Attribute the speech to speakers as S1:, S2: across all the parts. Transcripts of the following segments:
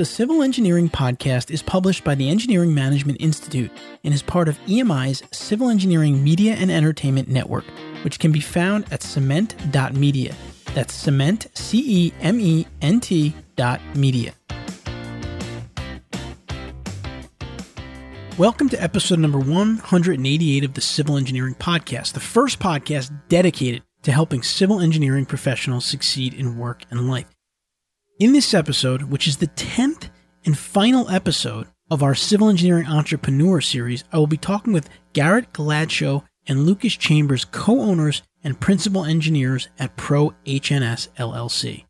S1: The Civil Engineering Podcast is published by the Engineering Management Institute and is part of EMI's Civil Engineering Media and Entertainment Network, which can be found at cement.media. That's cement, C E M E N T dot media. Welcome to episode number 188 of the Civil Engineering Podcast, the first podcast dedicated to helping civil engineering professionals succeed in work and life. In this episode, which is the 10th and final episode of our Civil Engineering Entrepreneur series, I will be talking with Garrett Gladsjo and Lucas Chambers, co owners and principal engineers at Pro HNS LLC.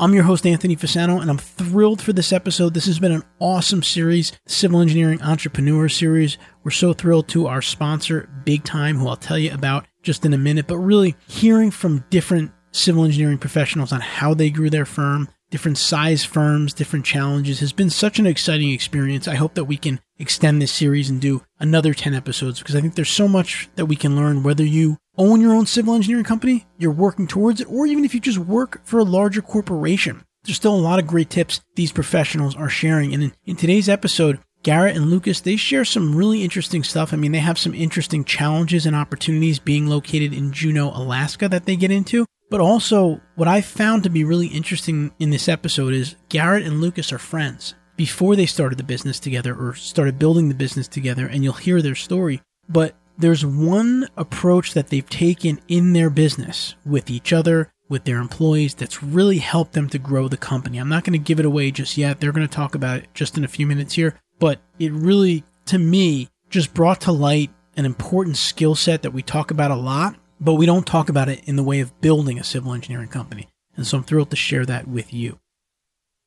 S1: I'm your host, Anthony Fasano, and I'm thrilled for this episode. This has been an awesome series, Civil Engineering Entrepreneur Series. We're so thrilled to our sponsor, Big Time, who I'll tell you about just in a minute, but really hearing from different civil engineering professionals on how they grew their firm, different size firms, different challenges has been such an exciting experience. I hope that we can extend this series and do another 10 episodes because I think there's so much that we can learn whether you own your own civil engineering company, you're working towards it, or even if you just work for a larger corporation. There's still a lot of great tips these professionals are sharing. And in, in today's episode, Garrett and Lucas, they share some really interesting stuff. I mean, they have some interesting challenges and opportunities being located in Juneau, Alaska that they get into. But also, what I found to be really interesting in this episode is Garrett and Lucas are friends before they started the business together or started building the business together, and you'll hear their story. But there's one approach that they've taken in their business with each other, with their employees, that's really helped them to grow the company. I'm not going to give it away just yet. They're going to talk about it just in a few minutes here. But it really, to me, just brought to light an important skill set that we talk about a lot, but we don't talk about it in the way of building a civil engineering company. And so I'm thrilled to share that with you.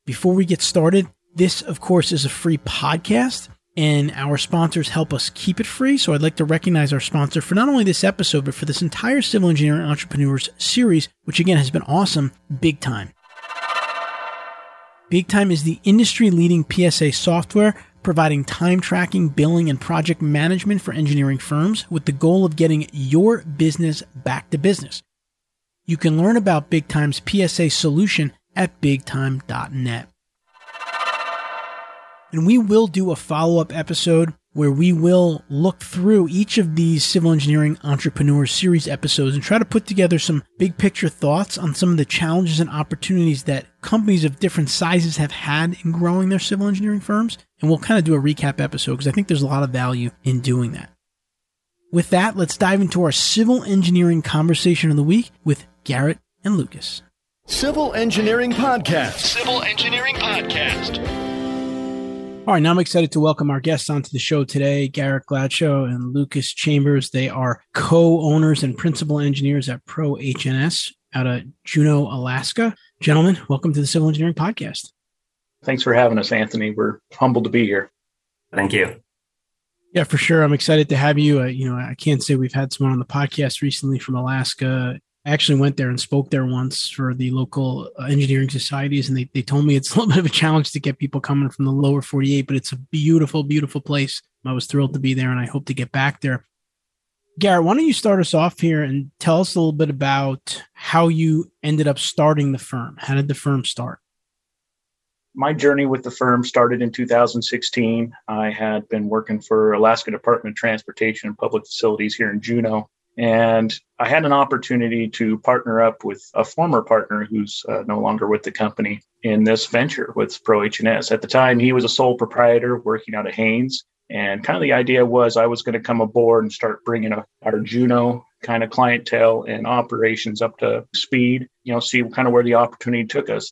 S1: Before we get started, this, of course, is a free podcast and our sponsors help us keep it free. So I'd like to recognize our sponsor for not only this episode, but for this entire Civil Engineering Entrepreneurs series, which again has been awesome, Big Time. Big Time is the industry leading PSA software providing time tracking, billing, and project management for engineering firms with the goal of getting your business back to business. You can learn about Big Time's PSA solution at bigtime.net. And we will do a follow up episode where we will look through each of these civil engineering entrepreneur series episodes and try to put together some big picture thoughts on some of the challenges and opportunities that companies of different sizes have had in growing their civil engineering firms. And we'll kind of do a recap episode because I think there's a lot of value in doing that. With that, let's dive into our civil engineering conversation of the week with Garrett and Lucas.
S2: Civil Engineering Podcast.
S3: Civil Engineering Podcast.
S1: All right, now I'm excited to welcome our guests onto the show today, Garrett Gladsjo and Lucas Chambers. They are co-owners and principal engineers at Pro HNS out of Juneau, Alaska. Gentlemen, welcome to the Civil Engineering Podcast.
S4: Thanks for having us, Anthony. We're humbled to be here.
S5: Thank you.
S1: Yeah, for sure. I'm excited to have you. Uh, you know, I can't say we've had someone on the podcast recently from Alaska I actually went there and spoke there once for the local uh, engineering societies, and they, they told me it's a little bit of a challenge to get people coming from the lower 48, but it's a beautiful, beautiful place. I was thrilled to be there, and I hope to get back there. Garrett, why don't you start us off here and tell us a little bit about how you ended up starting the firm? How did the firm start?
S4: My journey with the firm started in 2016. I had been working for Alaska Department of Transportation and Public Facilities here in Juneau and I had an opportunity to partner up with a former partner who's uh, no longer with the company in this venture with Pro. At the time, he was a sole proprietor working out of Haines. And kind of the idea was I was going to come aboard and start bringing our Juneau kind of clientele and operations up to speed, you know, see kind of where the opportunity took us.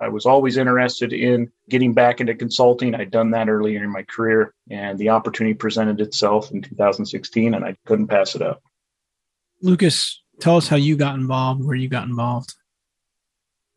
S4: I was always interested in getting back into consulting. I'd done that earlier in my career, and the opportunity presented itself in 2016, and I couldn't pass it up.
S1: Lucas, tell us how you got involved, where you got involved.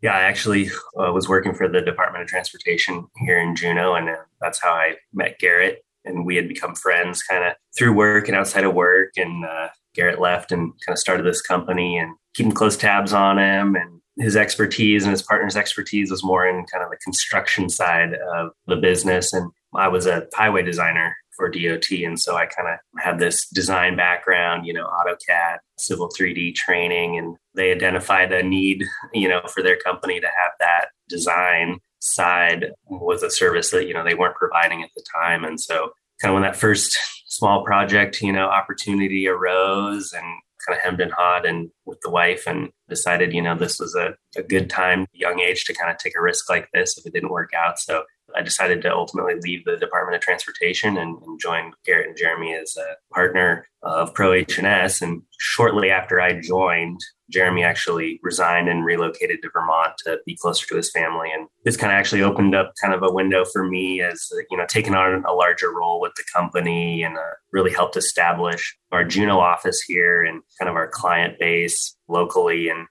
S5: Yeah, I actually uh, was working for the Department of Transportation here in Juneau, and uh, that's how I met Garrett. And we had become friends kind of through work and outside of work. And uh, Garrett left and kind of started this company and keeping close tabs on him. And his expertise and his partner's expertise was more in kind of the construction side of the business. And I was a highway designer for DOT. And so I kind of had this design background, you know, AutoCAD, Civil 3D training, and they identified a need, you know, for their company to have that design side was a service that, you know, they weren't providing at the time. And so kind of when that first small project, you know, opportunity arose and kind of hemmed and hawed and with the wife and decided, you know, this was a, a good time, young age to kind of take a risk like this if it didn't work out. So I decided to ultimately leave the Department of Transportation and, and join Garrett and Jeremy as a partner of Pro H&S. Shortly after I joined, Jeremy actually resigned and relocated to Vermont to be closer to his family. And this kind of actually opened up kind of a window for me as, you know, taking on a larger role with the company and uh, really helped establish our Juneau office here and kind of our client base locally. And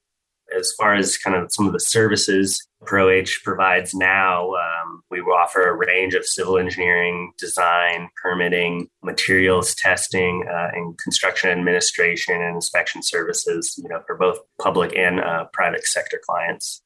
S5: as far as kind of some of the services ProH provides now, um, we offer a range of civil engineering, design, permitting, materials testing, uh, and construction administration and inspection services. You know, for both public and uh, private sector clients.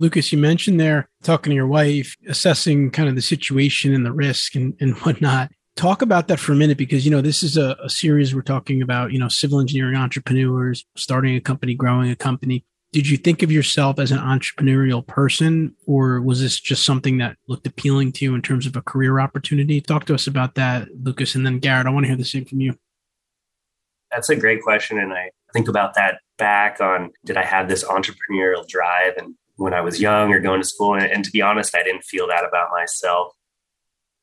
S1: Lucas, you mentioned there talking to your wife, assessing kind of the situation and the risk and, and whatnot talk about that for a minute because you know this is a, a, series we're talking about you know civil engineering entrepreneurs starting a company growing a company did you think of yourself as an entrepreneurial person or was this just something that looked appealing to you in terms of a career opportunity? Talk to us about that lucas and then garrett i want to hear the same from you.
S5: That's a great question and i think about that back on did i have this entrepreneurial drive and when i was young or going to school and, and to be honest i didn't feel that about myself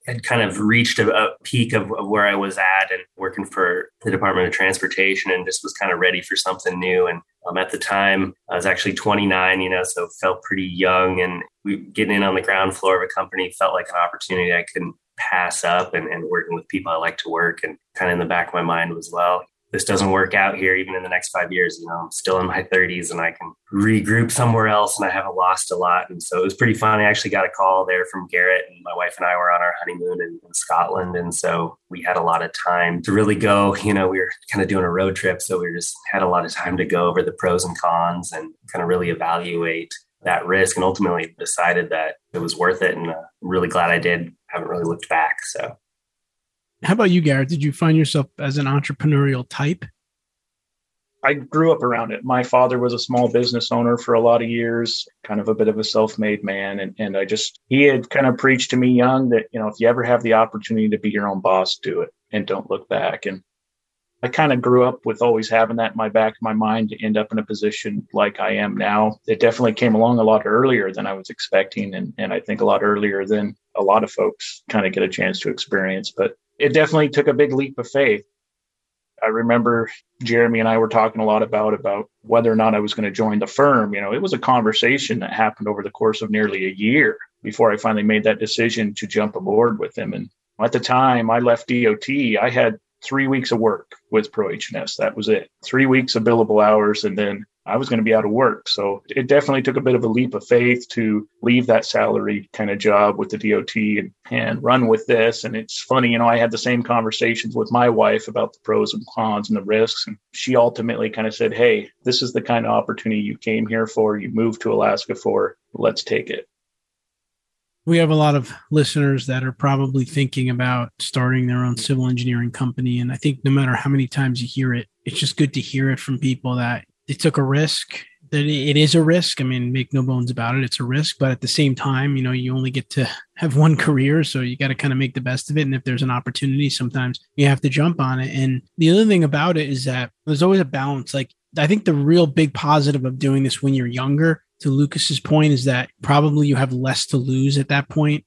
S5: had kind of reached a, a peak of, of, where I was at and working for the Department of Transportation and just was kind of ready for something new. And um, at the time, I was actually 29, you know, so felt pretty young. And we, getting in on the ground floor of a company felt like an opportunity I couldn't pass up and, and working with people I like to work and kind of in the back of my mind was, well, this doesn't work out here, even in the next five years, you know, I'm still in my 30s and I can regroup somewhere else and I haven't lost a lot. And so it was pretty fun. I actually got a call there from Garrett, and my wife and I were on our honeymoon in, in Scotland. And so we had a lot of time to really go. You know, we were kind of doing a road trip. So we just had a lot of time to go over the pros and cons and kind of really evaluate that risk and ultimately decided that it was worth it. And uh, really glad I did. Haven't really looked back. So
S1: how about you, Garrett? Did you find yourself as an entrepreneurial type?
S4: I grew up around it. My father was a small business owner for a lot of years, kind of a bit of a self-made man. And, and I just, he had kind of preached to me young that, you know, if you ever have the opportunity to be your own boss, do it and don't look back. And I kind of grew up with always having that in my back of my mind to end up in a position like I am now. It definitely came along a lot earlier than I was expecting. And, and I think a lot earlier than a lot of folks kind of get a chance to experience. But it definitely took a big leap of faith. I remember Jeremy and I were talking a lot about about whether or not I was going to join the firm. You know, it was a conversation that happened over the course of nearly a year before I finally made that decision to jump aboard with him. And at the time I left DOT, I had three weeks of work with Pro H&S. That was it. Three weeks of billable hours, and then I was going to be out of work. So it definitely took a bit of a leap of faith to leave that salary kind of job with the DOT and, and run with this. And it's funny, you know, I had the same conversations with my wife about the pros and cons and the risks. And she ultimately kind of said, Hey, this is the kind of opportunity you came here for. You moved to Alaska for. Let's take it.
S1: We have a lot of listeners that are probably thinking about starting their own civil engineering company. And I think no matter how many times you hear it, it's just good to hear it from people that they took a risk that it is a risk. I mean, make no bones about it. It's a risk, but at the same time, you know, you only get to have one career. So you got to kind of make the best of it. And if there's an opportunity, sometimes you have to jump on it. And the other thing about it is that there's always a balance. Like, I think the real big positive of doing this when you're younger, to Lucas's point, is that probably you have less to lose at that point.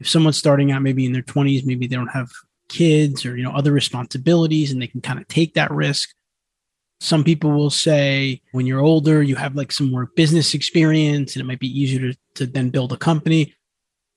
S1: If someone's starting out maybe in their 20s, maybe they don't have kids or, you know, other responsibilities and they can kind of take that risk some people will say when you're older, you have like some more business experience and it might be easier to, to then build a company.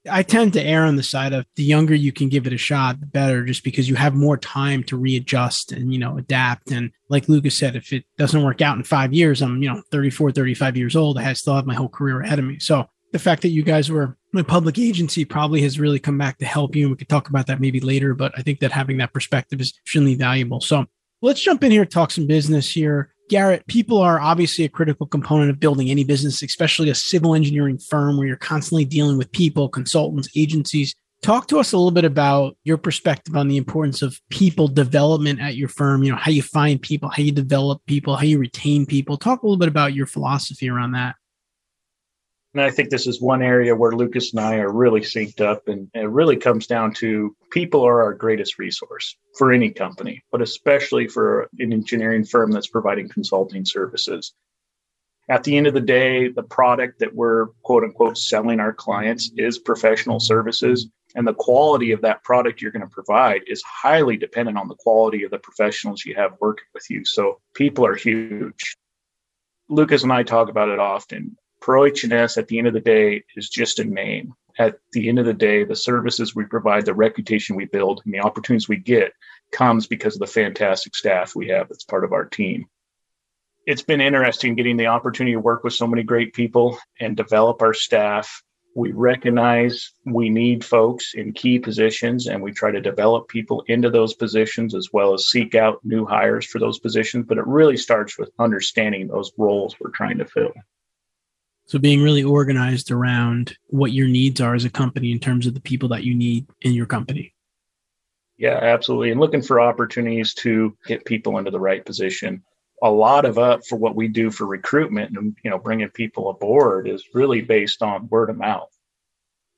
S1: I tend to err on the side of the younger you can give it a shot, the better, just because you have more time to readjust and, you know, adapt. And like Lucas said, if it doesn't work out in five years, I'm, you know, 34, 35 years old. I still have my whole career ahead of me. So the fact that you guys were a public agency probably has really come back to help you. And we could talk about that maybe later, but I think that having that perspective is extremely valuable. So Let's jump in here, talk some business here. Garrett, people are obviously a critical component of building any business, especially a civil engineering firm where you're constantly dealing with people, consultants, agencies. Talk to us a little bit about your perspective on the importance of people development at your firm, you know, how you find people, how you develop people, how you retain people. Talk a little bit about your philosophy around that
S4: And I think this is one area where Lucas and I are really synced up. And it really comes down to people are our greatest resource for any company, but especially for an engineering firm that's providing consulting services. At the end of the day, the product that we're quote unquote selling our clients is professional services. And the quality of that product you're going to provide is highly dependent on the quality of the professionals you have working with you. So people are huge. Lucas and I talk about it often. ProH&S at the end of the day is just a name. At the end of the day, the services we provide, the reputation we build, and the opportunities we get comes because of the fantastic staff we have that's part of our team. It's been interesting getting the opportunity to work with so many great people and develop our staff. We recognize we need folks in key positions and we try to develop people into those positions as well as seek out new hires for those positions. But it really starts with understanding those roles we're trying to fill.
S1: So being really organized around what your needs are as a company in terms of the people that you need in your company.
S4: Yeah, absolutely. And looking for opportunities to get people into the right position. A lot of up for what we do for recruitment and you know bringing people aboard is really based on word of mouth.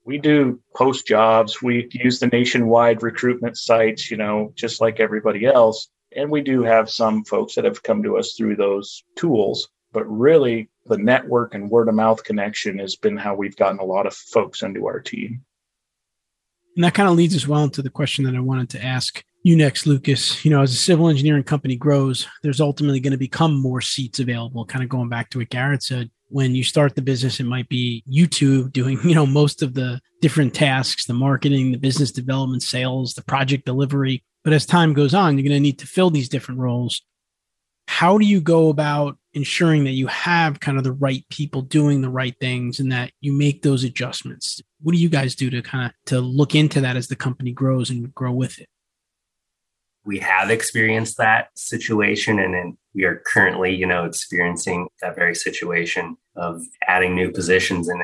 S4: We do post jobs. We use the nationwide recruitment sites, you know, just like everybody else. And we do have some folks that have come to us through those tools. But really, the network and word of mouth connection has been how we've gotten a lot of folks into our team.
S1: And that kind of leads us well into the question that I wanted to ask you next, Lucas. You know, as a civil engineering company grows, there's ultimately going to become more seats available. Kind of going back to what Garrett said, when you start the business, it might be YouTube doing, you know, most of the different tasks, the marketing, the business development, sales, the project delivery. But as time goes on, you're going to need to fill these different roles. How do you go about ensuring that you have kind of the right people doing the right things and that you make those adjustments. What do you guys do to kind of to look into that as the company grows and grow with it?
S5: We have experienced that situation and we are currently you know experiencing that very situation of adding new positions and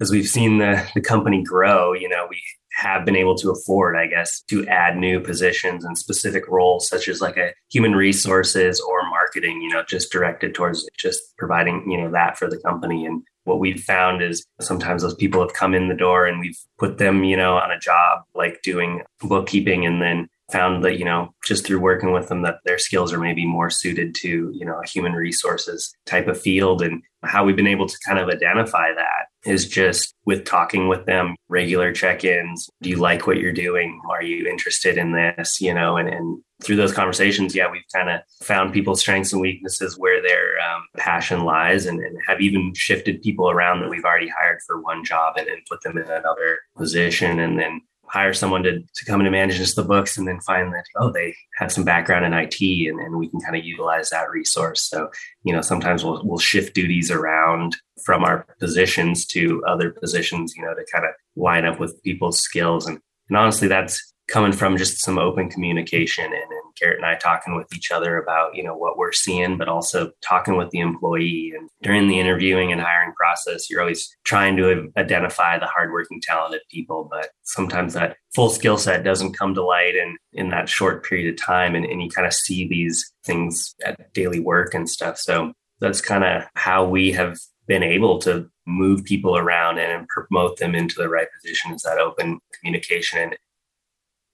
S5: as we've seen the, the company grow you know we have been able to afford, I guess, to add new positions and specific roles, such as like a human resources or marketing, you know, just directed towards just providing, you know, that for the company. And what we've found is sometimes those people have come in the door and we've put them, you know, on a job like doing bookkeeping and then found that, you know, just through working with them that their skills are maybe more suited to, you know, a human resources type of field. And how we've been able to kind of identify that is just with talking with them, regular check-ins. Do you like what you're doing? Are you interested in this? You know, and, and through those conversations, yeah, we've kind of found people's strengths and weaknesses where their um, passion lies and, and, have even shifted people around that we've already hired for one job and then put them in another position. And then hire someone to, to come in and manage just the books and then find that oh they have some background in IT and, and we can kind of utilize that resource. So you know sometimes we'll, we'll shift duties around from our positions to other positions you know to kind of line up with people's skills. And, and honestly that's coming from just some open communication and, and Garrett and I talking with each other about, you know, what we're seeing, but also talking with the employee. And during the interviewing and hiring process, you're always trying to identify the hardworking, talented people, but sometimes that full skill set doesn't come to light in, in that short period of time. And, and you kind of see these things at daily work and stuff. So that's kind of how we have been able to move people around and promote them into the right position is that open communication and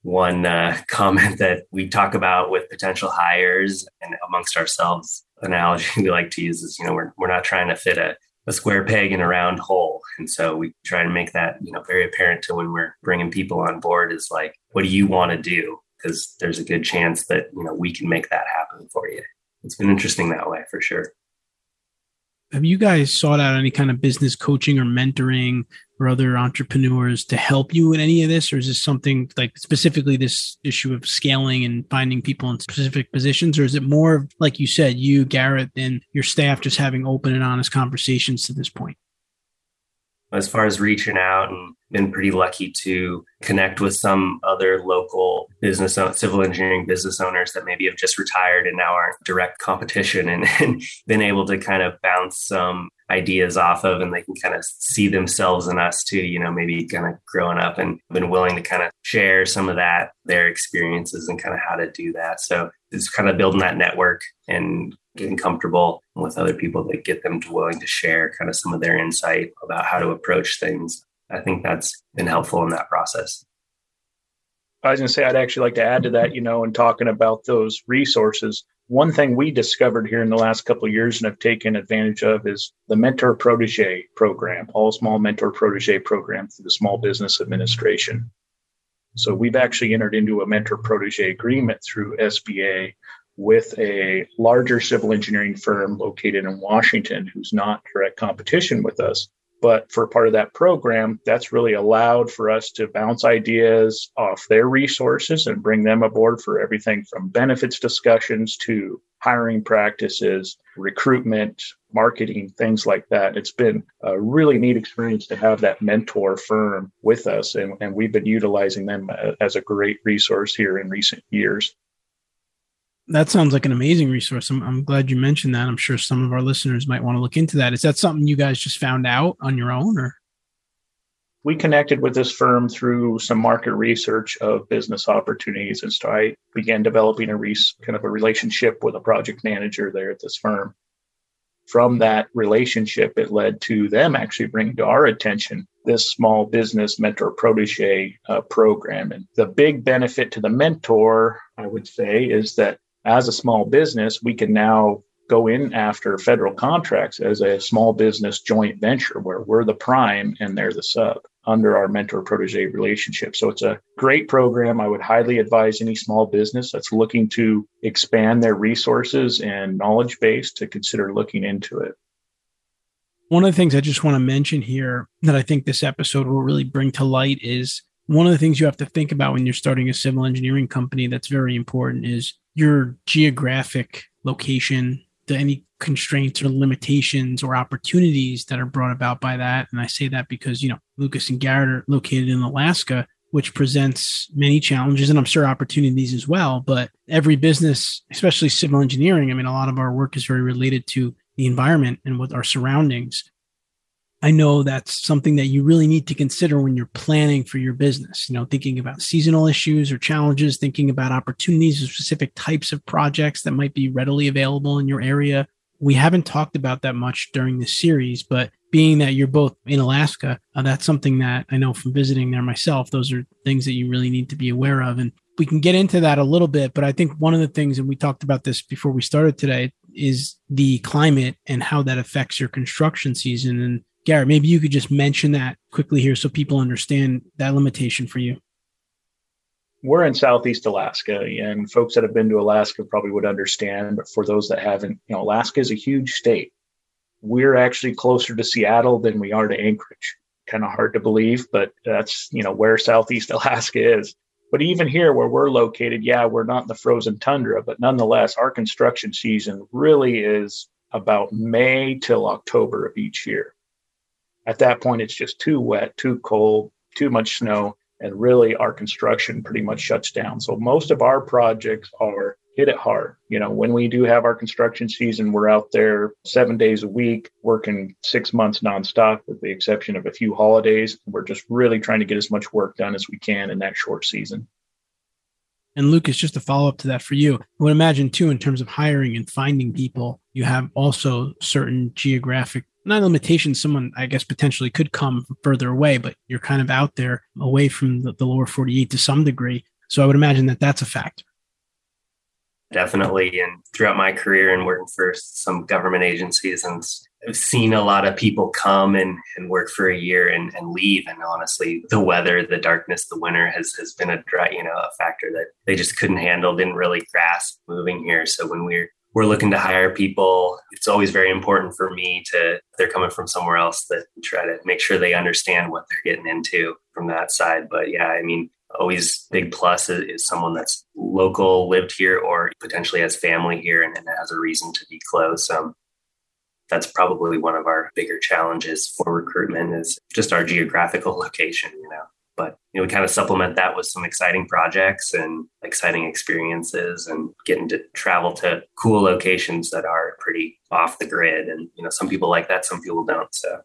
S5: one uh, comment that we talk about with potential hires and amongst ourselves. Analogy we like to use is you know we're, we're not trying to fit a, a square peg in a round hole. And so we try to make that you know very apparent to when we're bringing people on board is like what do you want to do? Because there's a good chance that you know we can make that happen for you. It's been interesting that way for sure.
S1: Have you guys sought out any kind of business coaching or mentoring or other entrepreneurs to help you in any of this? Or is this something like specifically this issue of scaling and finding people in specific positions? Or is it more like you said you garrett and your staff just having open and honest conversations to this point?
S5: As far as reaching out and been pretty lucky to connect with some other local business civil engineering business owners that maybe have just retired and now aren't direct competition and, and been able to kind of bounce some ideas off of and they can kind of see themselves in us too you know maybe kind of growing up and been willing to kind of share some of that their experiences and kind of how to do that so it's kind of building that network and getting comfortable with other people that get them to willing to share kind of some of their insight about how to approach things. I think that's been helpful in that process.
S4: I was going to say, I'd actually like to add to that, you know, in talking about those resources. One thing we discovered here in the last couple of years and have taken advantage of is the mentor protege program, all small mentor protege program through the Small Business Administration. So we've actually entered into a mentor protege agreement through SBA with a larger civil engineering firm located in Washington who's not direct competition with us. But for part of that program, that's really allowed for us to bounce ideas off their resources and bring them aboard for everything from benefits discussions to hiring practices, recruitment, marketing, things like that. It's been a really neat experience to have that mentor firm with us, and, and we've been utilizing them uh, as a great resource here in recent years
S1: that sounds like an amazing resource. I'm, I'm glad you mentioned that. I'm sure some of our listeners might want to look into that. Is that something you guys just found out on your own or?
S4: We connected with this firm through some market research of business opportunities. And so I began developing a kind of a relationship with a project manager there at this firm. From that relationship, it led to them actually bringing to our attention this small business mentor protege uh, program. And the big benefit to the mentor, I would say, is that as a small business, we can now go in after federal contracts as a small business joint venture where we're the prime and they're the sub under our mentor protege relationship. So it's a great program. I would highly advise any small business that's looking to expand their resources and knowledge base to consider looking into it.
S1: One of the things I just want to mention here that I think this episode will really bring to light is one of the things you have to think about when you're starting a civil engineering company that's very important is your geographic location, to any constraints or limitations or opportunities that are brought about by that. And I say that because, you know, Lucas and Garrett are located in Alaska, which presents many challenges and I'm sure opportunities as well. But every business, especially civil engineering, I mean, a lot of our work is very related to the environment and with our surroundings. I know that's something that you really need to consider when you're planning for your business, you know, thinking about seasonal issues or challenges, thinking about opportunities or specific types of projects that might be readily available in your area. We haven't talked about that much during this series, but being that you're both in Alaska, uh, that's something that I know from visiting there myself. Those are things that you really need to be aware of. And we can get into that a little bit, but I think one of the things, and we talked about this before we started today, is the climate and how that affects your construction season. And Garrett, maybe you could just mention that quickly here so people understand that limitation for you.
S4: We're in Southeast Alaska, and folks that have been to Alaska probably would understand. But for those that haven't, you know, Alaska is a huge state. We're actually closer to Seattle than we are to Anchorage. Kind of hard to believe, but that's you know where Southeast Alaska is. But even here where we're located, yeah, we're not in the frozen tundra, but nonetheless, our construction season really is about May till October of each year. At that point, it's just too wet, too cold, too much snow, and really our construction pretty much shuts down. So most of our projects are hit it hard. You know, when we do have our construction season, we're out there seven days a week, working six months nonstop, with the exception of a few holidays. We're just really trying to get as much work done as we can in that short season.
S1: And Lucas, just to follow up to that for you, I would imagine too, in terms of hiring and finding people, you have also certain geographic not a limitation someone i guess potentially could come further away but you're kind of out there away from the, the lower 48 to some degree so i would imagine that that's a factor
S5: definitely and throughout my career and working for some government agencies and I've seen a lot of people come and, and work for a year and, and leave. And honestly, the weather, the darkness, the winter has, has been a dry, you know, a factor that they just couldn't handle, didn't really grasp moving here. So when we're we're looking to hire people. It's always very important for me to, they're coming from somewhere else, that try to make sure they understand what they're getting into from that side. But yeah, I mean, always big plus is, is someone that's local, lived here, or potentially has family here and, and has a reason to be close. Um, that's probably one of our bigger challenges for recruitment is just our geographical location, you know. But you know, we kind of supplement that with some exciting projects and exciting experiences and getting to travel to cool locations that are pretty off the grid. And you know, some people like that, some people don't. So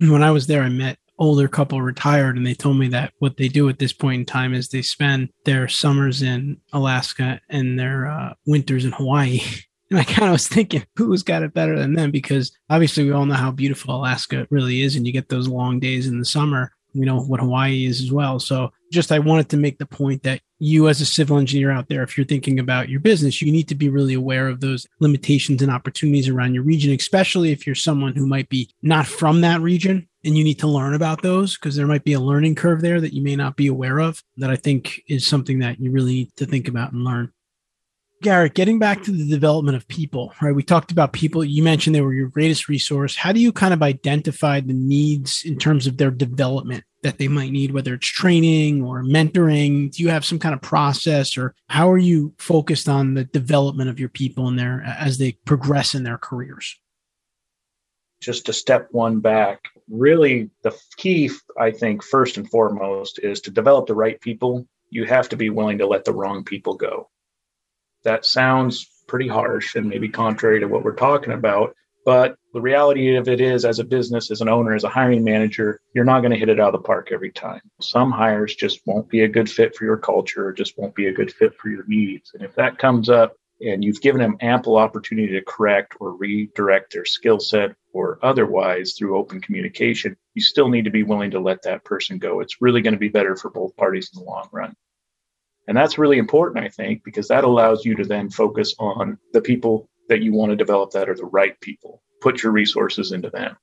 S1: when I was there, I met older couple retired and they told me that what they do at this point in time is they spend their summers in Alaska and their uh, winters in Hawaii. And I kind of was thinking, who's got it better than them? Because obviously, we all know how beautiful Alaska really is, and you get those long days in the summer. We know what Hawaii is as well. So, just I wanted to make the point that you, as a civil engineer out there, if you're thinking about your business, you need to be really aware of those limitations and opportunities around your region, especially if you're someone who might be not from that region and you need to learn about those because there might be a learning curve there that you may not be aware of that I think is something that you really need to think about and learn. Garrett, getting back to the development of people, right? We talked about people. You mentioned they were your greatest resource. How do you kind of identify the needs in terms of their development that they might need, whether it's training or mentoring? Do you have some kind of process or how are you focused on the development of your people in there as they progress in their careers?
S4: Just to step one back, really the key, I think, first and foremost, is to develop the right people. You have to be willing to let the wrong people go that sounds pretty harsh and maybe contrary to what we're talking about. But the reality of it is, as a business, as an owner, as a hiring manager, you're not going to hit it out of the park every time. Some hires just won't be a good fit for your culture or just won't be a good fit for your needs. And if that comes up and you've given them ample opportunity to correct or redirect their skill set or otherwise through open communication, you still need to be willing to let that person go. It's really going to be better for both parties in the long run. And that's really important, I think, because that allows you to then focus on the people that you want to develop that are the right people. Put your resources into them.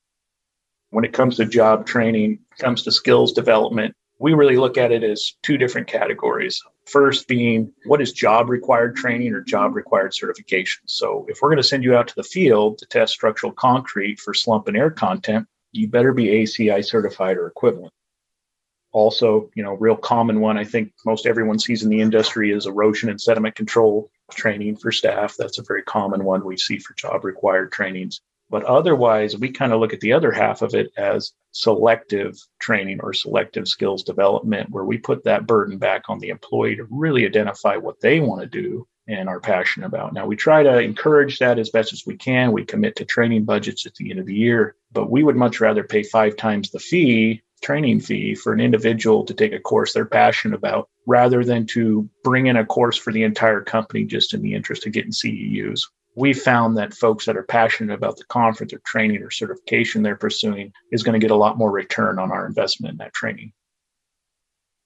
S4: When it comes to job training, comes to skills development, we really look at it as two different categories. First being what is job required training or job required certification. So if we're going to send you out to the field to test structural concrete for slump and air content, you better be ACI certified or equivalent also, you know, real common one I think most everyone sees in the industry is erosion and sediment control training for staff. That's a very common one we see for job required trainings. But otherwise, we kind of look at the other half of it as selective training or selective skills development, where we put that burden back on the employee to really identify what they want to do and are passionate about. Now, we try to encourage that as best as we can. We commit to training budgets at the end of the year, but we would much rather pay five times the fee training fee for an individual to take a course they're passionate about rather than to bring in a course for the entire company just in the interest of getting CEUs. We found that folks that are passionate about the conference or training or certification they're pursuing is going to get a lot more return on our investment in that training.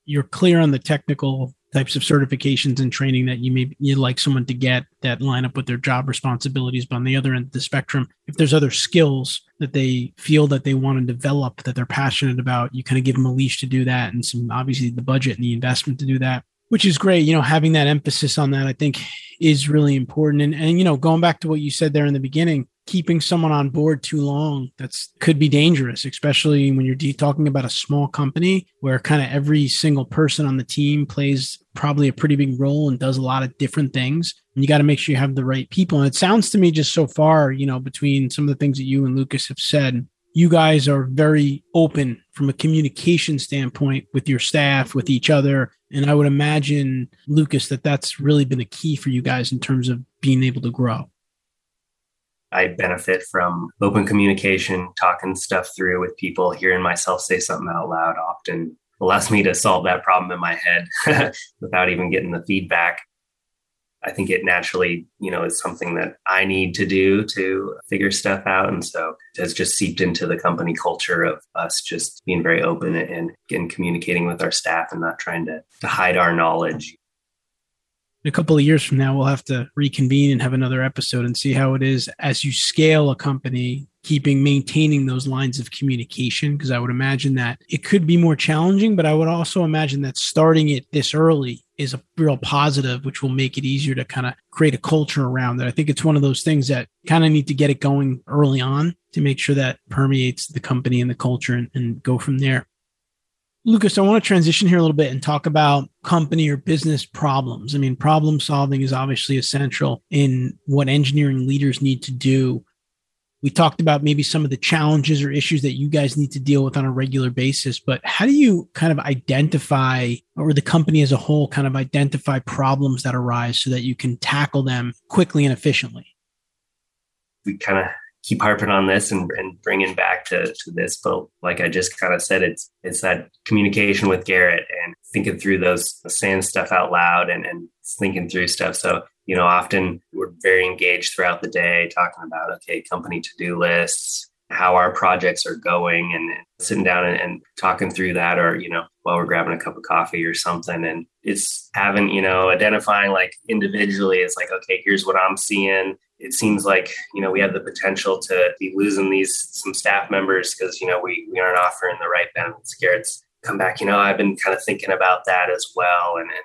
S1: You're clear on the technical types of certifications and training that you may you'd like someone to get that line up with their job responsibilities. But on the other end of the spectrum, if there's other skills that they feel that they want to develop that they're passionate about, you kind of give them a leash to do that and some obviously the budget and the investment to do that which is great. You know, having that emphasis on that, I think, is really important. And and you know, going back to what you said there in the beginning, keeping someone on board too long that's could be dangerous, especially when you're de- talking about a small company where kind of every single person on the team plays probably a pretty big role and does a lot of different things. And you got to make sure you have the right people. And it sounds to me just so far, you know, between some of the things that you and Lucas have said, you guys are very open from a communication standpoint with your staff, with each other. And I would imagine, Lucas, that that's really been a key for you guys in terms of being able to grow.
S5: I benefit from open communication, talking stuff through with people, hearing myself say something out loud often allows me to solve that problem in my head without even getting the feedback. I think it naturally, you know, is something that I need to do to figure stuff out. And so it has just seeped into the company culture of us just being very open and, and communicating with our staff and not trying to, to hide our knowledge.
S1: In a couple of years from now, we'll have to reconvene and have another episode and see how it is as you scale a company keeping maintaining those lines of communication because i would imagine that it could be more challenging but i would also imagine that starting it this early is a real positive which will make it easier to kind of create a culture around it i think it's one of those things that kind of need to get it going early on to make sure that permeates the company and the culture and, and go from there Lucas, I want to transition here a little bit and talk about company or business problems. I mean, problem solving is obviously essential in what engineering leaders need to do we talked about maybe some of the challenges or issues that you guys need to deal with on a regular basis, but how do you kind of identify, or the company as a whole kind of identify problems that arise so that you can tackle them quickly and efficiently?
S5: We kind of keep harping on this and, and bringing back to, to this, but like I just kind of said, it's it's that communication with Garrett and thinking through those saying stuff out loud and, and thinking through stuff. So you know, often we're very engaged throughout the day talking about, okay, company to do lists, how our projects are going and sitting down and, and, talking through that or you know while we're grabbing a cup of coffee or something and it's having you know identifying like individually it's like okay here's what i'm seeing it seems like you know we have the potential to be losing these some staff members because you know we, we aren't offering the right benefits. Garrett's come back you know i've been kind of thinking about that as well and, and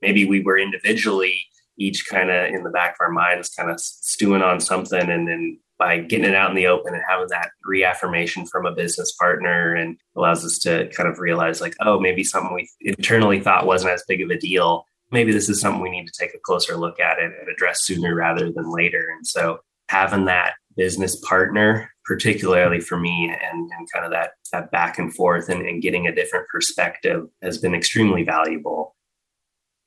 S5: maybe we were individually each kind of in the back of our minds kind of stewing on something and then by getting it out in the open and having that reaffirmation from a business partner and allows us to kind of realize like oh maybe something we internally thought wasn't as big of a deal maybe this is something we need to take a closer look at it and address sooner rather than later and so having that business partner particularly for me and, and kind of that that back and forth and, and getting a different perspective has been extremely valuable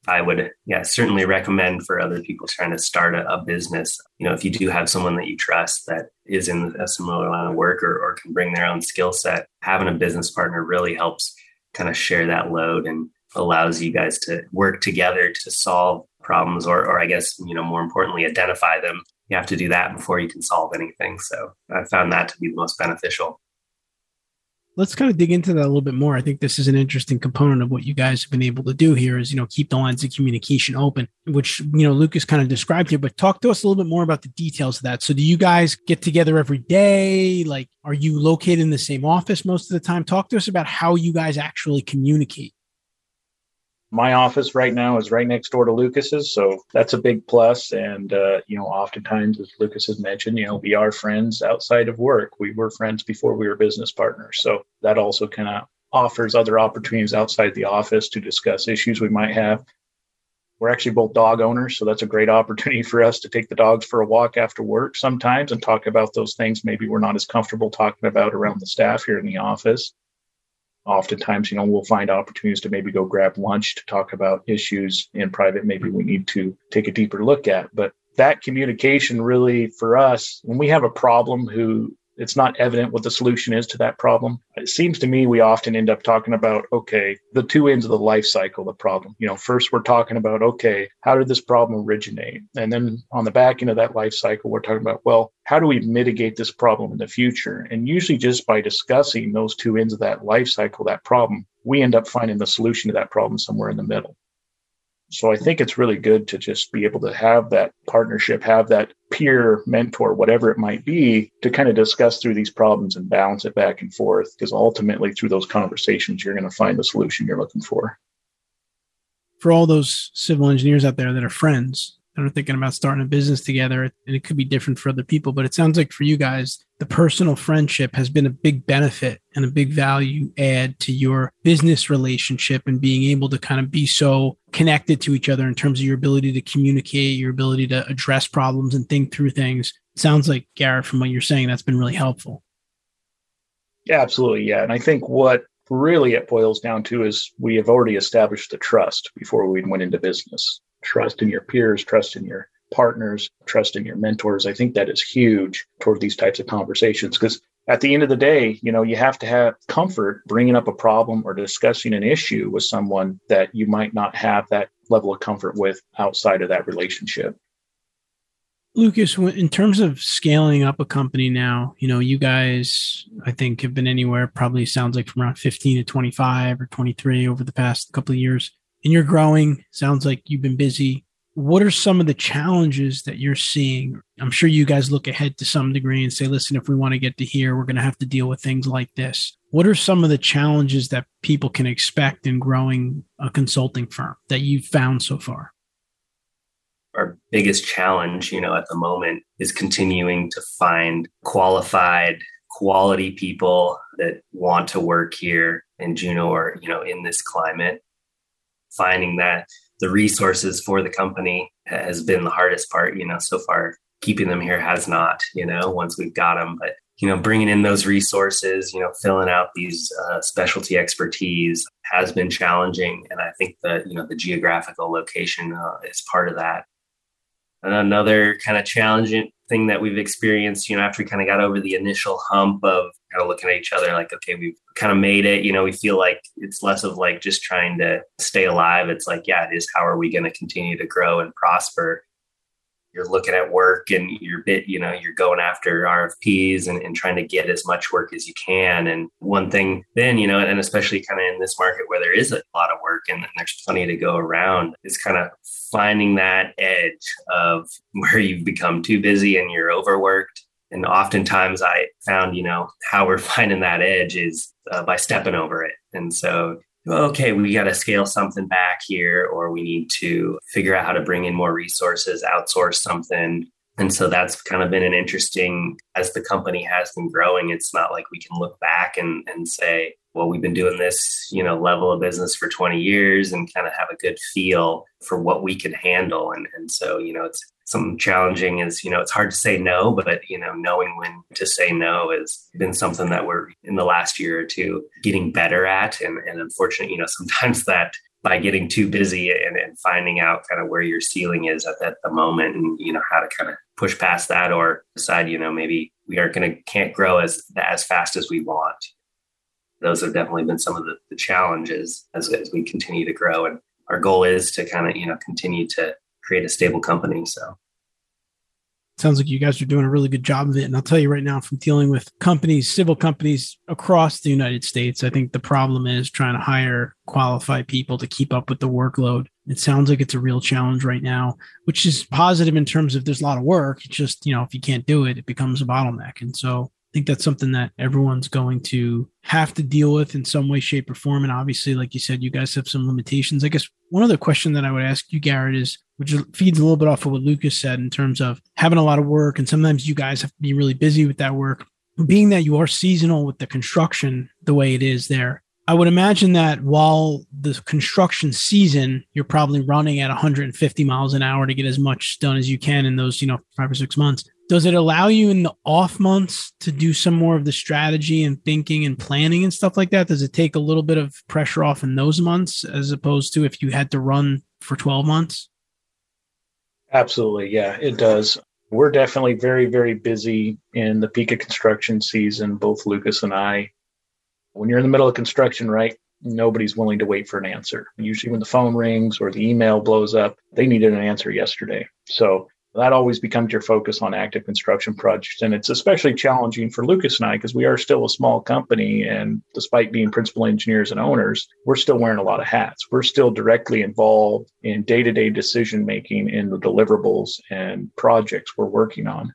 S5: I would, yeah, certainly recommend for other people trying to start a, a, business. You know, if you do have someone that you trust that is in a similar line of work or, or can bring their own skill set, having a business partner really helps kind of share that load and allows you guys to work together to solve problems or, or I guess, you know, more importantly, identify them. You have to do that before you can solve anything. So I found that to be the most beneficial
S1: let's kind of dig into that a little bit more. I think this is an interesting component of what you guys have been able to do here is, you know, keep the lines of communication open, which, you know, Lucas kind of described here, but talk to us a little bit more about the details of that. So do you guys get together every day? Like, are you located in the same office most of the time? Talk to us about how you guys actually communicate
S4: my office right now is right next door to Lucas's, so that's a big plus. And uh, you know, oftentimes, as Lucas has mentioned, you know, we are friends outside of work. We were friends before we were business partners, so that also kind of offers other opportunities outside the office to discuss issues we might have. We're actually both dog owners, so that's a great opportunity for us to take the dogs for a walk after work sometimes and talk about those things maybe we're not as comfortable talking about around the staff here in the office oftentimes, you know, we'll find opportunities to maybe go grab lunch to talk about issues in private, maybe we need to take a deeper look at. But that communication really for us, when we have a problem who it's not evident what the solution is to that problem. It seems to me we often end up talking about, okay, the two ends of the life cycle the problem. You know, first we're talking about, okay, how did this problem originate? And then on the back end of that life cycle, we're talking about, well, how do we mitigate this problem in the future? And usually just by discussing those two ends of that life cycle, that problem, we end up finding the solution to that problem somewhere in the middle. So I think it's really good to just be able to have that partnership, have that peer mentor, whatever it might be, to kind of discuss through these problems and balance it back and forth. Because ultimately, through those conversations, you're going to find the solution you're looking for.
S1: For all those civil engineers out there that are friends, that are thinking about starting a business together and it could be different for other people but it sounds like for you guys the personal friendship has been a big benefit and a big value add to your business relationship and being able to kind of be so connected to each other in terms of your ability to communicate your ability to address problems and think through things. It sounds like garrett from what you're saying that's been really helpful.
S4: Yeah absolutely. Yeah. And i think what really it boils down to is we have already established the trust before we went into business trust in your peers, trust in your partners, trust in your mentors. I think that is huge toward these types of conversations because at the end of the day, you know, you have to have comfort bringing up a problem or discussing an issue with someone that you might not have that level of comfort with outside of that relationship.
S1: Lucas, in terms of scaling up a company now, you know, you guys, I think, have been anywhere probably sounds like from around 15 to 25 or 23 over the past couple of years and you're growing. Sounds like you've been busy. What are some of the challenges that you're seeing? I'm sure you guys look ahead to some degree and say, listen, if we want to get to here, we're going to have to deal with things like this. What are some of the challenges that people can expect in growing a consulting firm that you've found so far?
S5: Our biggest challenge, you know, at the moment is continuing to find qualified, quality people that want to work here in Juneau or, you know, in this climate finding that the resources for the company has been the hardest part. You know, so far keeping them here has not. You know, once we've got them, but you know, bringing in those resources, you know, filling out these uh, specialty expertise has been challenging, and I think that you know the geographical location uh, is part of that. And another kind of challenging thing that we've experienced, you know, after we kind of got over the initial hump of kind of looking at each other like, okay, we've kind of made it. You know, we feel like it's less of like just trying to stay alive. It's like, yeah, it is. How are we going to continue to grow and prosper? You're looking at work and you're bit, you know, you're going after RFPs and, and trying to get as much work as you can. And one thing then, you know, and especially kind of in this market where there is a lot of work and, and there's plenty to go around, is kind of finding that edge of where you've become too busy and you're overworked and oftentimes I found, you know, how we're finding that edge is uh, by stepping over it. And so, okay, we got to scale something back here, or we need to figure out how to bring in more resources, outsource something. And so that's kind of been an interesting, as the company has been growing, it's not like we can look back and, and say, well, we've been doing this, you know, level of business for 20 years and kind of have a good feel for what we can handle. And, and so, you know, it's something challenging is, you know, it's hard to say no, but, you know, knowing when to say no has been something that we're in the last year or two getting better at. And, and unfortunately, you know, sometimes that by getting too busy and, and finding out kind of where your ceiling is at that the moment and, you know, how to kind of push past that or decide, you know, maybe we aren't going to, can't grow as, as fast as we want. Those have definitely been some of the, the challenges as, as we continue to grow. And our goal is to kind of, you know, continue to create a stable company. So
S1: sounds like you guys are doing a really good job of it. And I'll tell you right now, from dealing with companies, civil companies across the United States, I think the problem is trying to hire qualified people to keep up with the workload. It sounds like it's a real challenge right now, which is positive in terms of there's a lot of work. It's just, you know, if you can't do it, it becomes a bottleneck. And so I think that's something that everyone's going to have to deal with in some way, shape, or form. And obviously, like you said, you guys have some limitations. I guess one other question that I would ask you, Garrett, is which feeds a little bit off of what Lucas said in terms of having a lot of work. And sometimes you guys have to be really busy with that work. Being that you are seasonal with the construction the way it is there, I would imagine that while the construction season, you're probably running at 150 miles an hour to get as much done as you can in those, you know, five or six months does it allow you in the off months to do some more of the strategy and thinking and planning and stuff like that does it take a little bit of pressure off in those months as opposed to if you had to run for 12 months
S4: absolutely yeah it does. We're definitely very very busy in the peak of construction season both lucas and i. When you're in the middle of construction right nobody's willing to wait for an answer. Usually when the phone rings or the email blows up they needed an answer yesterday. So that always becomes your focus on active construction projects. And it's especially challenging for Lucas and I because we are still a small company. And despite being principal engineers and owners, we're still wearing a lot of hats. We're still directly involved in day to day decision making in the deliverables and projects we're working on.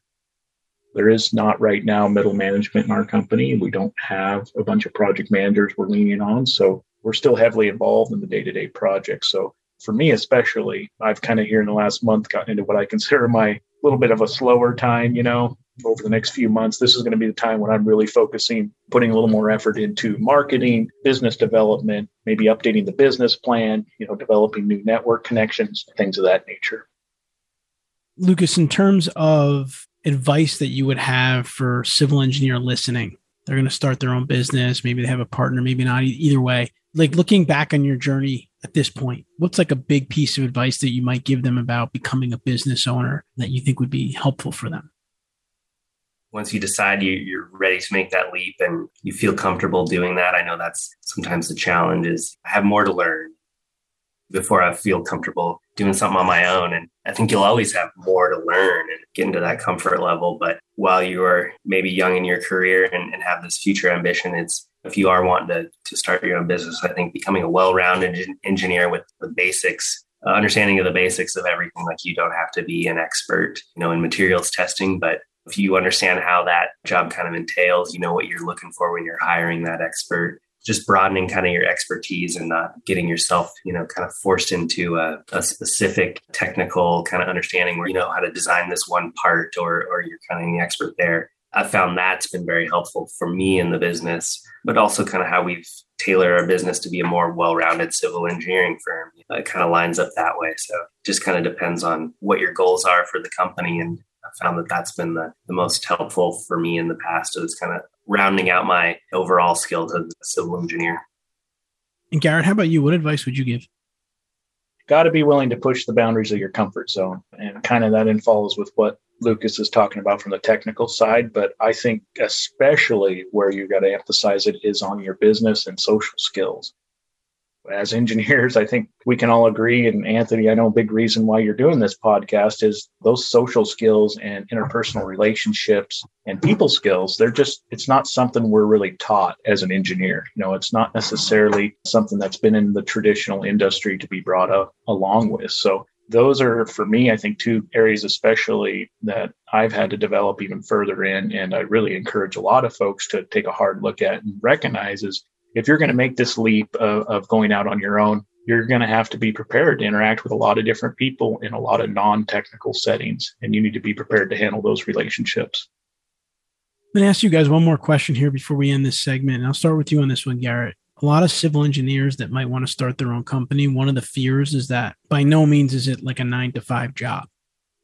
S4: There is not right now middle management in our company. We don't have a bunch of project managers we're leaning on. So we're still heavily involved in the day to day projects. So for me especially, I've kind of here in the last month gotten into what I consider my little bit of a slower time, you know, over the next few months. This is going to be the time when I'm really focusing, putting a little more effort into marketing, business development, maybe updating the business plan, you know, developing new network connections, things of that nature.
S1: Lucas, in terms of advice that you would have for civil engineer listening, they're going to start their own business. Maybe they have a partner, maybe not. Either way, like looking back on your journey at this point, what's like a big piece of advice that you might give them about becoming a business owner that you think would be helpful for them?
S5: Once you decide you, are ready to make that leap and you feel comfortable doing that, I know that's sometimes the challenge is I have more to learn before I feel comfortable doing something on my own. And I think you'll always have more to learn and get into that comfort level. But while you are maybe young in your career and, and have this future ambition, it's if you are wanting to, to start your own business, I think becoming a well-rounded engineer with the basics, uh, understanding of the basics of everything, like you don't have to be an expert, you know, in materials testing, but if you understand how that job kind of entails, you know what you're looking for when you're hiring that expert. Just broadening kind of your expertise and not getting yourself, you know, kind of forced into a, a specific technical kind of understanding where you know how to design this one part or or you're kind of an expert there. I found that's been very helpful for me in the business but also kind of how we've tailored our business to be a more well-rounded civil engineering firm. It kind of lines up that way. So just kind of depends on what your goals are for the company. And I found that that's been the, the most helpful for me in the past is kind of rounding out my overall skills as a civil engineer.
S1: And Garrett, how about you? What advice would you give?
S4: Got to be willing to push the boundaries of your comfort zone. And kind of that in follows with what Lucas is talking about from the technical side, but I think especially where you got to emphasize it is on your business and social skills. As engineers, I think we can all agree, and Anthony, I know a big reason why you're doing this podcast is those social skills and interpersonal relationships and people skills. They're just, it's not something we're really taught as an engineer. You know, it's not necessarily something that's been in the traditional industry to be brought up along with. So those are for me i think two areas especially that i've had to develop even further in and i really encourage a lot of folks to take a hard look at and recognize is if you're going to make this leap of, of going out on your own you're going to have to be prepared to interact with a lot of different people in a lot of non-technical settings and you need to be prepared to handle those relationships.
S1: I'm going to ask you guys one more question here before we end this segment and i'll start with you on this one garrett a lot of civil engineers that might want to start their own company, one of the fears is that by no means is it like a nine to five job.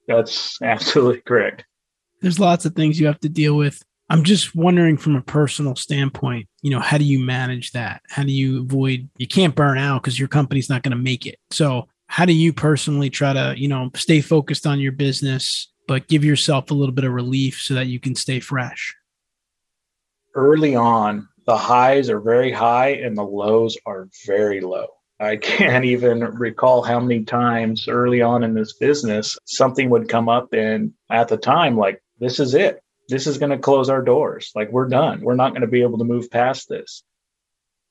S4: That's absolutely correct.
S1: There's lots of things you have to deal with. I'm just wondering from a personal standpoint, you know, how do you manage that? How do you avoid, you can't burn out because your company's not going to make it. So, how do you personally try to, you know, stay focused on your business, but give yourself a little bit of relief so that you can stay fresh?
S4: Early on, the highs are very high and the lows are very low. I can't even recall how many times early on in this business something would come up and at the time like this is it. This is going to close our doors. Like we're done. We're not going to be able to move past this.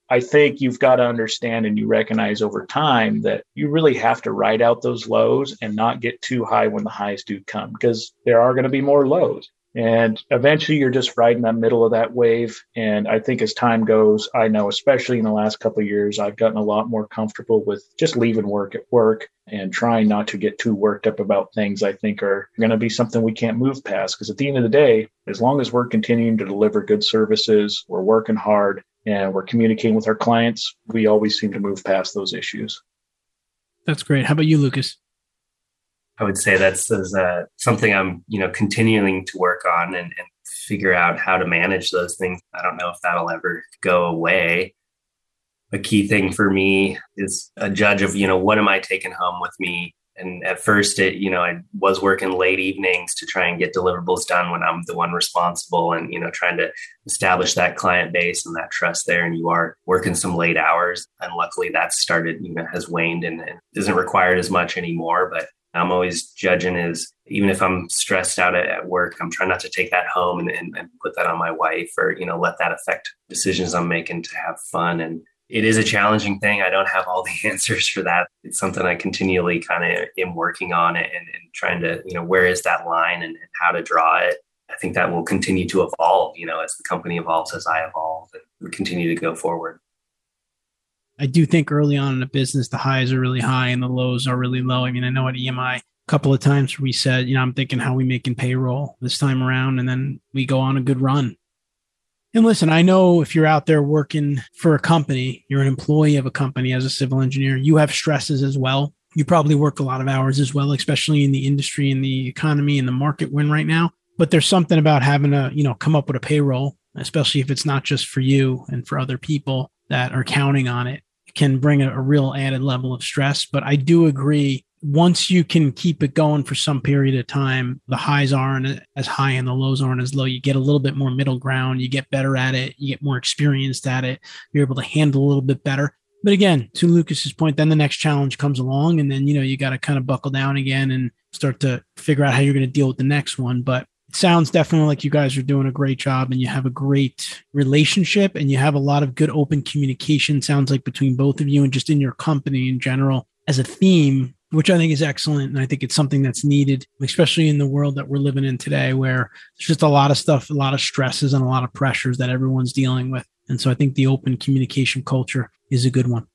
S4: I think you've got to understand and you recognize over time that you really have to ride out those lows and not get too high when the highs do come because there are going to be more lows. And eventually you're just riding that middle of that wave. And I think as time goes, I know, especially in the last couple of years, I've gotten a lot more comfortable with just leaving work at work and trying not to get too worked up about things I think are going to be something we can't move past. Because at the end of the day, as long as we're continuing to deliver good services, we're working hard, and we're communicating with our clients, we always seem to move past those issues.
S1: That's great. How about you, Lucas?
S5: I would say that's uh, something I'm, you know, continuing to work on and, and figure out how to manage those things. I don't know if that'll ever go away. A key thing for me is a judge of, you know, what am I taking home with me? And at first, it, you know, I was working late evenings to try and get deliverables done when I'm the one responsible and, you know, trying to establish that client base and that trust there. And you are working some late hours. And luckily that's started, you know, has waned and, and isn't required as much anymore. But I'm always judging is even if I'm stressed out at, work, I'm trying not to take that home and, and, and, put that on my wife or, you know, let that affect decisions I'm making to have fun. And it is a challenging thing. I don't have all the answers for that. It's something I continually kind of am working on and, and, trying to, you know, where is that line and, how to draw it. I think that will continue to evolve, you know, as the company evolves, as I evolve, and continue to go forward.
S1: I do think early on in a business, the highs are really high and the lows are really low. I mean, I know at EMI, a couple of times we said, you know, I'm thinking how we making payroll this time around, and then we go on a good run. And listen, I know if you're out there working for a company, you're an employee of a company as a civil engineer, you have stresses as well. You probably work a lot of hours as well, especially in the industry and the economy and the market we're right now. But there's something about having to, you know, come up with a payroll, especially if it's not just for you and for other people that are counting on it can bring a, a real added level of stress. But I do agree once you can keep it going for some period of time, the highs aren't as high and the lows aren't as low. You get a little bit more middle ground. You get better at it. You get more experienced at it. You're able to handle a little bit better. But again, to Lucas's point, then the next challenge comes along, and then you know you got to kind of buckle down again and start to figure out how you're going to deal with the next one. But it sounds definitely like you guys are doing a great job and you have a great relationship and you have a lot of good open communication sounds like between both of you and just in your company in general as a theme which i think is excellent. And i think it's something that's needed especially in the world that we're living in today where there's just a lot of stuff a lot of stresses and a lot of pressures that everyone's dealing with. And so i think the open communication culture is a good one.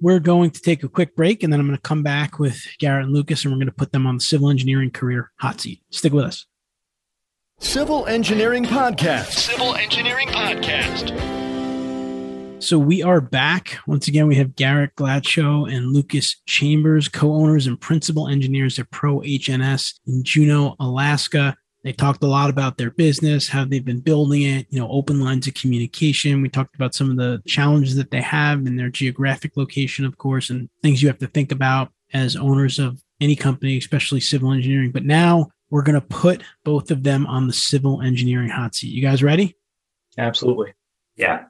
S1: We're going to take a quick break and then i'm going to come back with garrett and lucas and we're going to put them on the civil engineering career hot seat. Stick with us
S2: Civil Engineering Podcast.
S3: Civil Engineering Podcast.
S1: So we are back. Once again, we have Garrett Gladsjo and Lucas Chambers, co-owners and principal engineers at proHNS in Juneau, Alaska. They talked a lot about their business, how they've been building it, you know, open lines of communication. We talked about some of the challenges that they have in their geographic location, of course, and things you have to think about as owners of any company, especially civil engineering. But now we're going to put both of them on the civil engineering hot seat. You guys ready?
S4: Absolutely.
S5: Yeah.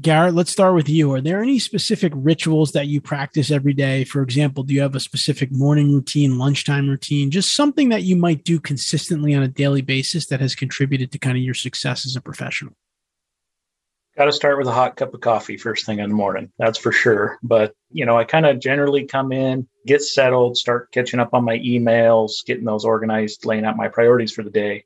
S1: Garrett, let's start with you. Are there any specific rituals that you practice every day? For example, do you have a specific morning routine, lunchtime routine, just something that you might do consistently on a daily basis that has contributed to kind of your success as a professional?
S4: Got to start with a hot cup of coffee first thing in the morning. That's for sure. But, you know, I kind of generally come in, get settled, start catching up on my emails, getting those organized, laying out my priorities for the day.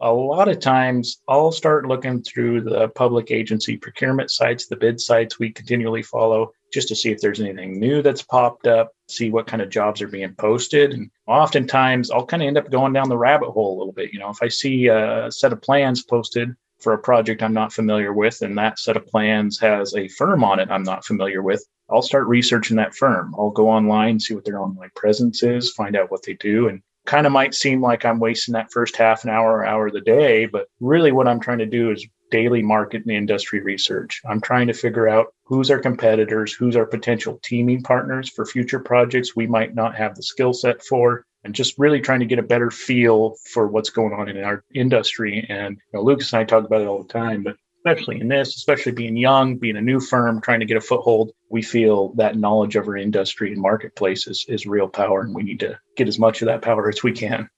S4: A lot of times I'll start looking through the public agency procurement sites, the bid sites we continually follow, just to see if there's anything new that's popped up, see what kind of jobs are being posted. And oftentimes I'll kind of end up going down the rabbit hole a little bit. You know, if I see a set of plans posted for a project I'm not familiar with, and that set of plans has a firm on it I'm not familiar with, I'll start researching that firm. I'll go online, see what their online presence is, find out what they do, and kind of might seem like I'm wasting that first half an hour or hour of the day, but really what I'm trying to do is daily market and industry research. I'm trying to figure out who's our competitors, who's our potential teaming partners for future projects we might not have the skill set for, and just really trying to get a better feel for what's going on in our industry. And you know, Lucas and I talk about it all the time, but especially in this, especially being young, being a new firm, trying to get a foothold, we feel that knowledge of our industry and marketplace is, is real power, and we need to get as much of that power as we can.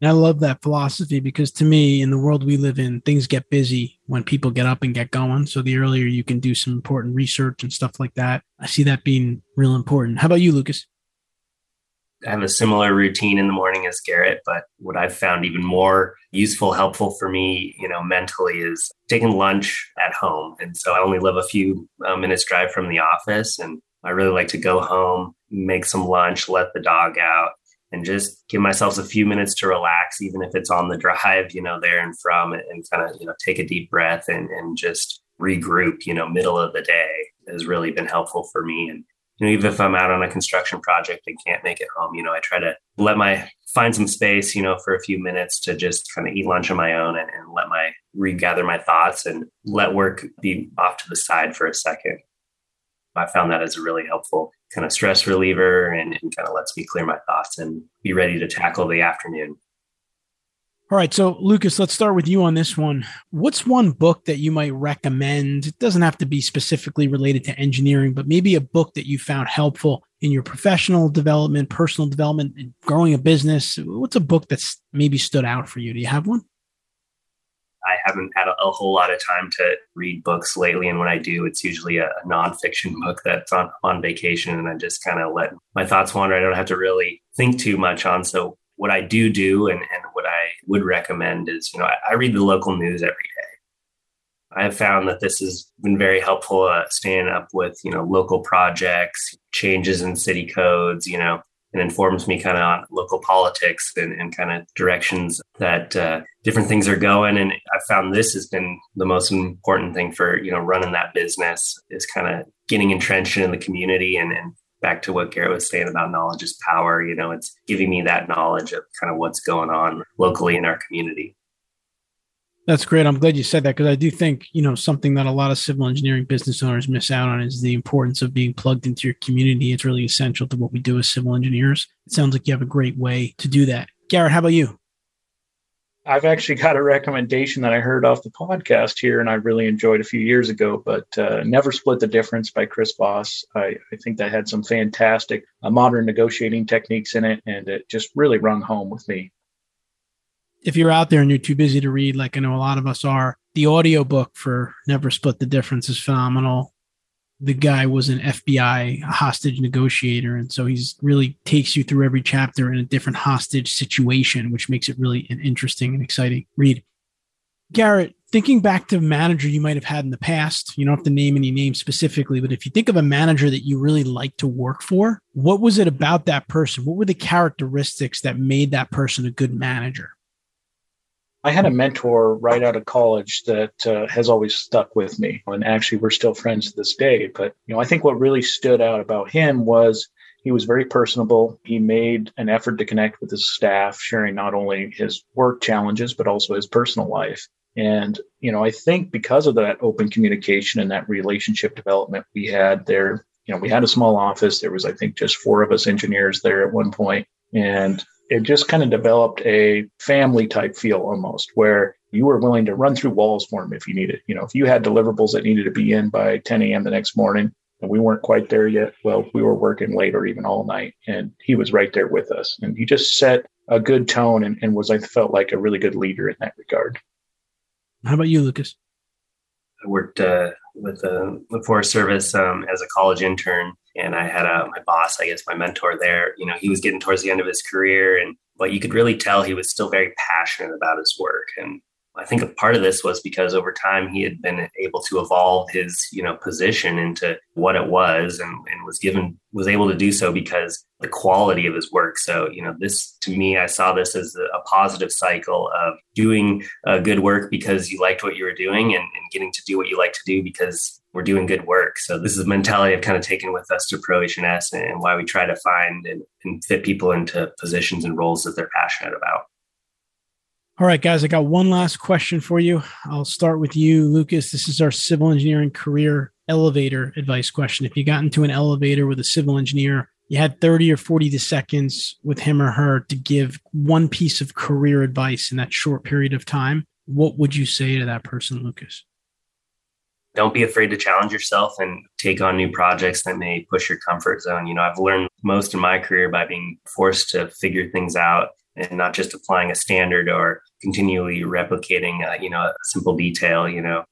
S1: And I love that philosophy because to me, in the world we live in, things get busy when people get up and get going. So the earlier you can do some important research and stuff like that, I see that being real important. How about you, Lucas?
S5: Have a similar routine in the morning as Garrett, but what I've found even more useful, helpful for me, you know, mentally is taking lunch at home. And so I only live a few uh, minutes drive from the office and I really like to go home, make some lunch, let the dog out and just give myself a few minutes to relax, even if it's on the drive, you know, there and from and, and kind of, you know, take a deep breath and, and just regroup, you know, middle of the day has really been helpful for me. And you know, even if I'm out on a construction project and can't make it home, you know, I try to let my find some space, you know, for a few minutes to just kind of eat lunch on my own and, and let my regather my thoughts and let work be off to the side for a second. I found that as a really helpful kind of stress reliever and, and kind of lets me clear my thoughts and be ready to tackle the afternoon.
S1: All right. So, Lucas, let's start with you on this one. What's one book that you might recommend? It doesn't have to be specifically related to engineering, but maybe a book that you found helpful in your professional development, personal development, and growing a business. What's a book that's maybe stood out for you? Do you have one?
S5: I haven't had a, a whole lot of time to read books lately. And when I do, it's usually a, a nonfiction book that's on, on vacation. And I just kind of let my thoughts wander. I don't have to really think too much on. So what I do do and, and what I would recommend is, you know, I, I read the local news every day. I have found that this has been very helpful uh, staying up with, you know, local projects, changes in city codes, you know, and informs me kind of on local politics and, and kind of directions that uh, different things are going. And I found this has been the most important thing for, you know, running that business is kind of getting entrenched in the community and, and back to what Garrett was saying about knowledge is power. You know, it's giving me that knowledge of kind of what's going on locally in our community.
S1: That's great. I'm glad you said that because I do think, you know, something that a lot of civil engineering business owners miss out on is the importance of being plugged into your community. It's really essential to what we do as civil engineers. It sounds like you have a great way to do that. Garrett, how about you?
S4: I've actually got a recommendation that I heard off the podcast here, and I really enjoyed a few years ago. But uh, "Never Split the Difference" by Chris Voss. I, I think that had some fantastic uh, modern negotiating techniques in it, and it just really rung home with me.
S1: If you're out there and you're too busy to read, like I know a lot of us are, the audiobook for "Never Split the Difference" is phenomenal the guy was an FBI hostage negotiator. And so he's really takes you through every chapter in a different hostage situation, which makes it really an interesting and exciting read. Garrett, thinking back to manager you might have had in the past, you don't have to name any names specifically, but if you think of a manager that you really like to work for, what was it about that person? What were the characteristics that made that person a good manager?
S4: I had a mentor right out of college that uh, has always stuck with me, and actually we're still friends to this day. But you know, I think what really stood out about him was he was very personable. He made an effort to connect with his staff, sharing not only his work challenges but also his personal life. And you know, I think because of that open communication and that relationship development we had there, you know, we had a small office. There was, I think, just four of us engineers there at one point, and it just kind of developed a family type feel almost where you were willing to run through walls for him if you needed. You know, if you had deliverables that needed to be in by 10 a.m. the next morning and we weren't quite there yet, well, we were working late or even all night and he was right there with us. And he just set a good tone and, and was, I felt like a really good leader in that regard.
S1: How about you, Lucas?
S5: I worked uh, with the, the Forest Service um, as a college intern, and I had a, my boss, I guess my mentor there. You know, he was getting towards the end of his career, and but you could really tell he was still very passionate about his work. And I think a part of this was because over time he had been able to evolve his, you know, position into what it was and, and was given was able to do so because the quality of his work. So, you know, this to me, I saw this as a, positive cycle of doing uh, good work because you liked what you were doing and, and getting to do what you like to do because we're doing good work. So this is a mentality I've kind of taken with us to proHNS and why we try to find and, and fit people into positions and roles that they're passionate about.
S1: All right, guys, I got one last question for you. I'll start with you, Lucas. This is our civil engineering career elevator advice question. If you got into an elevator with a civil engineer, you had 30 or 40 seconds with him or her to give one piece of career advice in that short period of time, what would you say to that person, Lucas?
S5: Don't be afraid to challenge yourself and take on new projects that may push your comfort zone. You know, I've learned most in my career by being forced to figure things out and not just applying a standard or continually replicating, uh, you know, a simple detail. You know,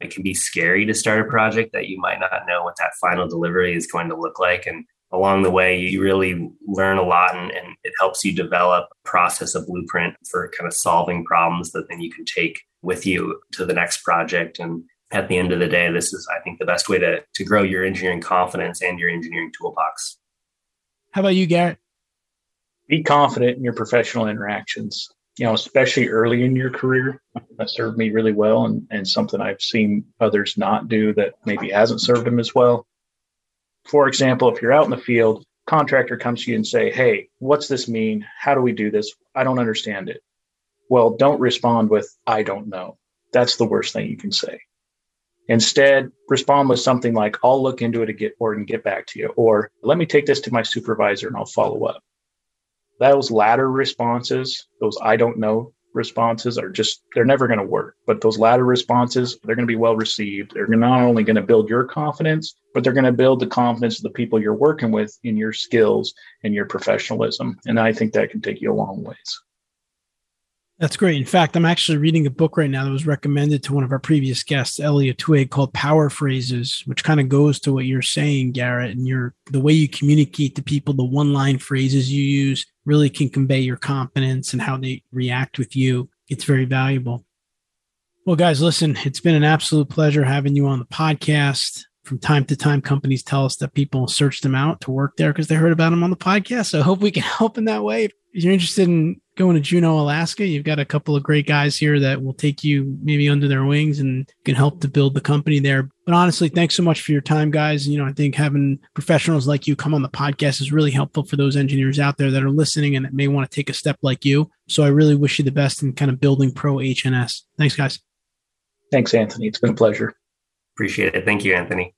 S5: it can be scary to start a project that you might not know what that final delivery is going to look like. And along the way, you really learn a lot and, and it helps you develop a process, a blueprint for kind of solving problems that then you can take with you to the next project. And at the end of the day, this is, I think, the best way to, to grow your engineering confidence and your engineering toolbox.
S1: How about you, Garrett?
S4: Be confident in your professional interactions you know especially early in your career. That served me really well and, and something i've seen others not do that maybe hasn't served them as well. For example if you're out in the field contractor comes to you and say hey what's this mean? How do we do this? I don't understand it. Well don't respond with i don't know. That's the worst thing you can say. Instead respond with something like i'll look into it and get or and get back to you or let me take this to my supervisor and i'll follow up those latter responses, those I don't know responses are just they're never going to work. But those latter responses they're going to be well received. They're not only going to build your confidence but they're going to build the confidence of the people you're working with in your skills and your professionalism. And i think that can take you a long ways
S1: that's great. In fact, I'm actually reading a book right now that was recommended to one of our previous guests, Elliot Twig, called Power Phrases, which kind of goes to what you're saying, Garrett, and your the way you communicate to people, the one-line phrases you use really can convey your confidence and how they react with you. It's very valuable. Well, guys, listen, it's been an absolute pleasure having you on the podcast. From time to time, companies tell us that people search them out to work there because they heard about them on the podcast. So I hope we can help in that way. If you're interested in going to Juneau, Alaska, you've got a couple of great guys here that will take you maybe under their wings and can help to build the company there. But honestly, thanks so much for your time, guys. You know, I think having professionals like you come on the podcast is really helpful for those engineers out there that are listening and that may want to take a step like you. So I really wish you the best in kind of building proHNS. Thanks, guys.
S4: Thanks, Anthony. It's been a pleasure.
S5: Appreciate it. Thank you, Anthony.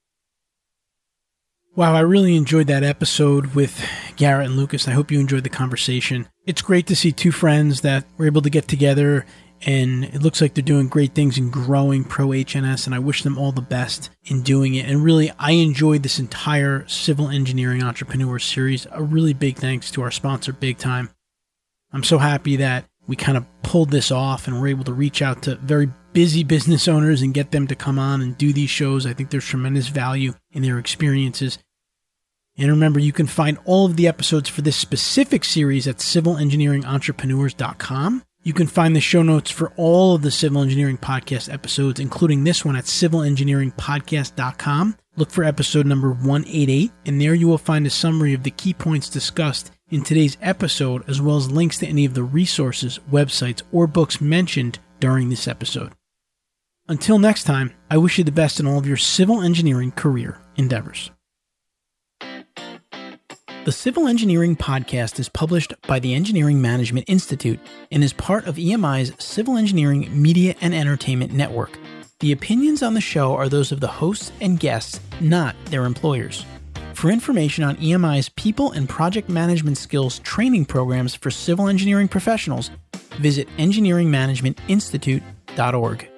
S1: Wow, I really enjoyed that episode with Garrett and Lucas. I hope you enjoyed the conversation. It's great to see two friends that were able to get together and it looks like they're doing great things in growing proHNS I wish them all the best in doing it. And really, I enjoyed this entire civil engineering entrepreneur series. A really big thanks to our sponsor, Big Time. I'm so happy that we kind of pulled this off and we're able to reach out to very busy business owners and get them to come on and do these shows. I think there's tremendous value in their experiences. And remember, you can find all of the episodes for this specific series at civilengineeringentrepreneurs.com. You can find the show notes for all of the Civil Engineering Podcast episodes, including this one at civilengineeringpodcast.com. Look for episode number 188, and there you will find a summary of the key points discussed in today's episode, as well as links to any of the resources, websites, or books mentioned during this episode. Until next time, I wish you the best in all of your civil engineering career endeavors. The Civil Engineering Podcast is published by the Engineering Management Institute and is part of EMI's Civil Engineering Media and Entertainment Network. The opinions on the show are those of the hosts and guests, not their employers. For information on EMI's people and project management skills training programs for civil engineering professionals, visit engineeringmanagementinstitute.org.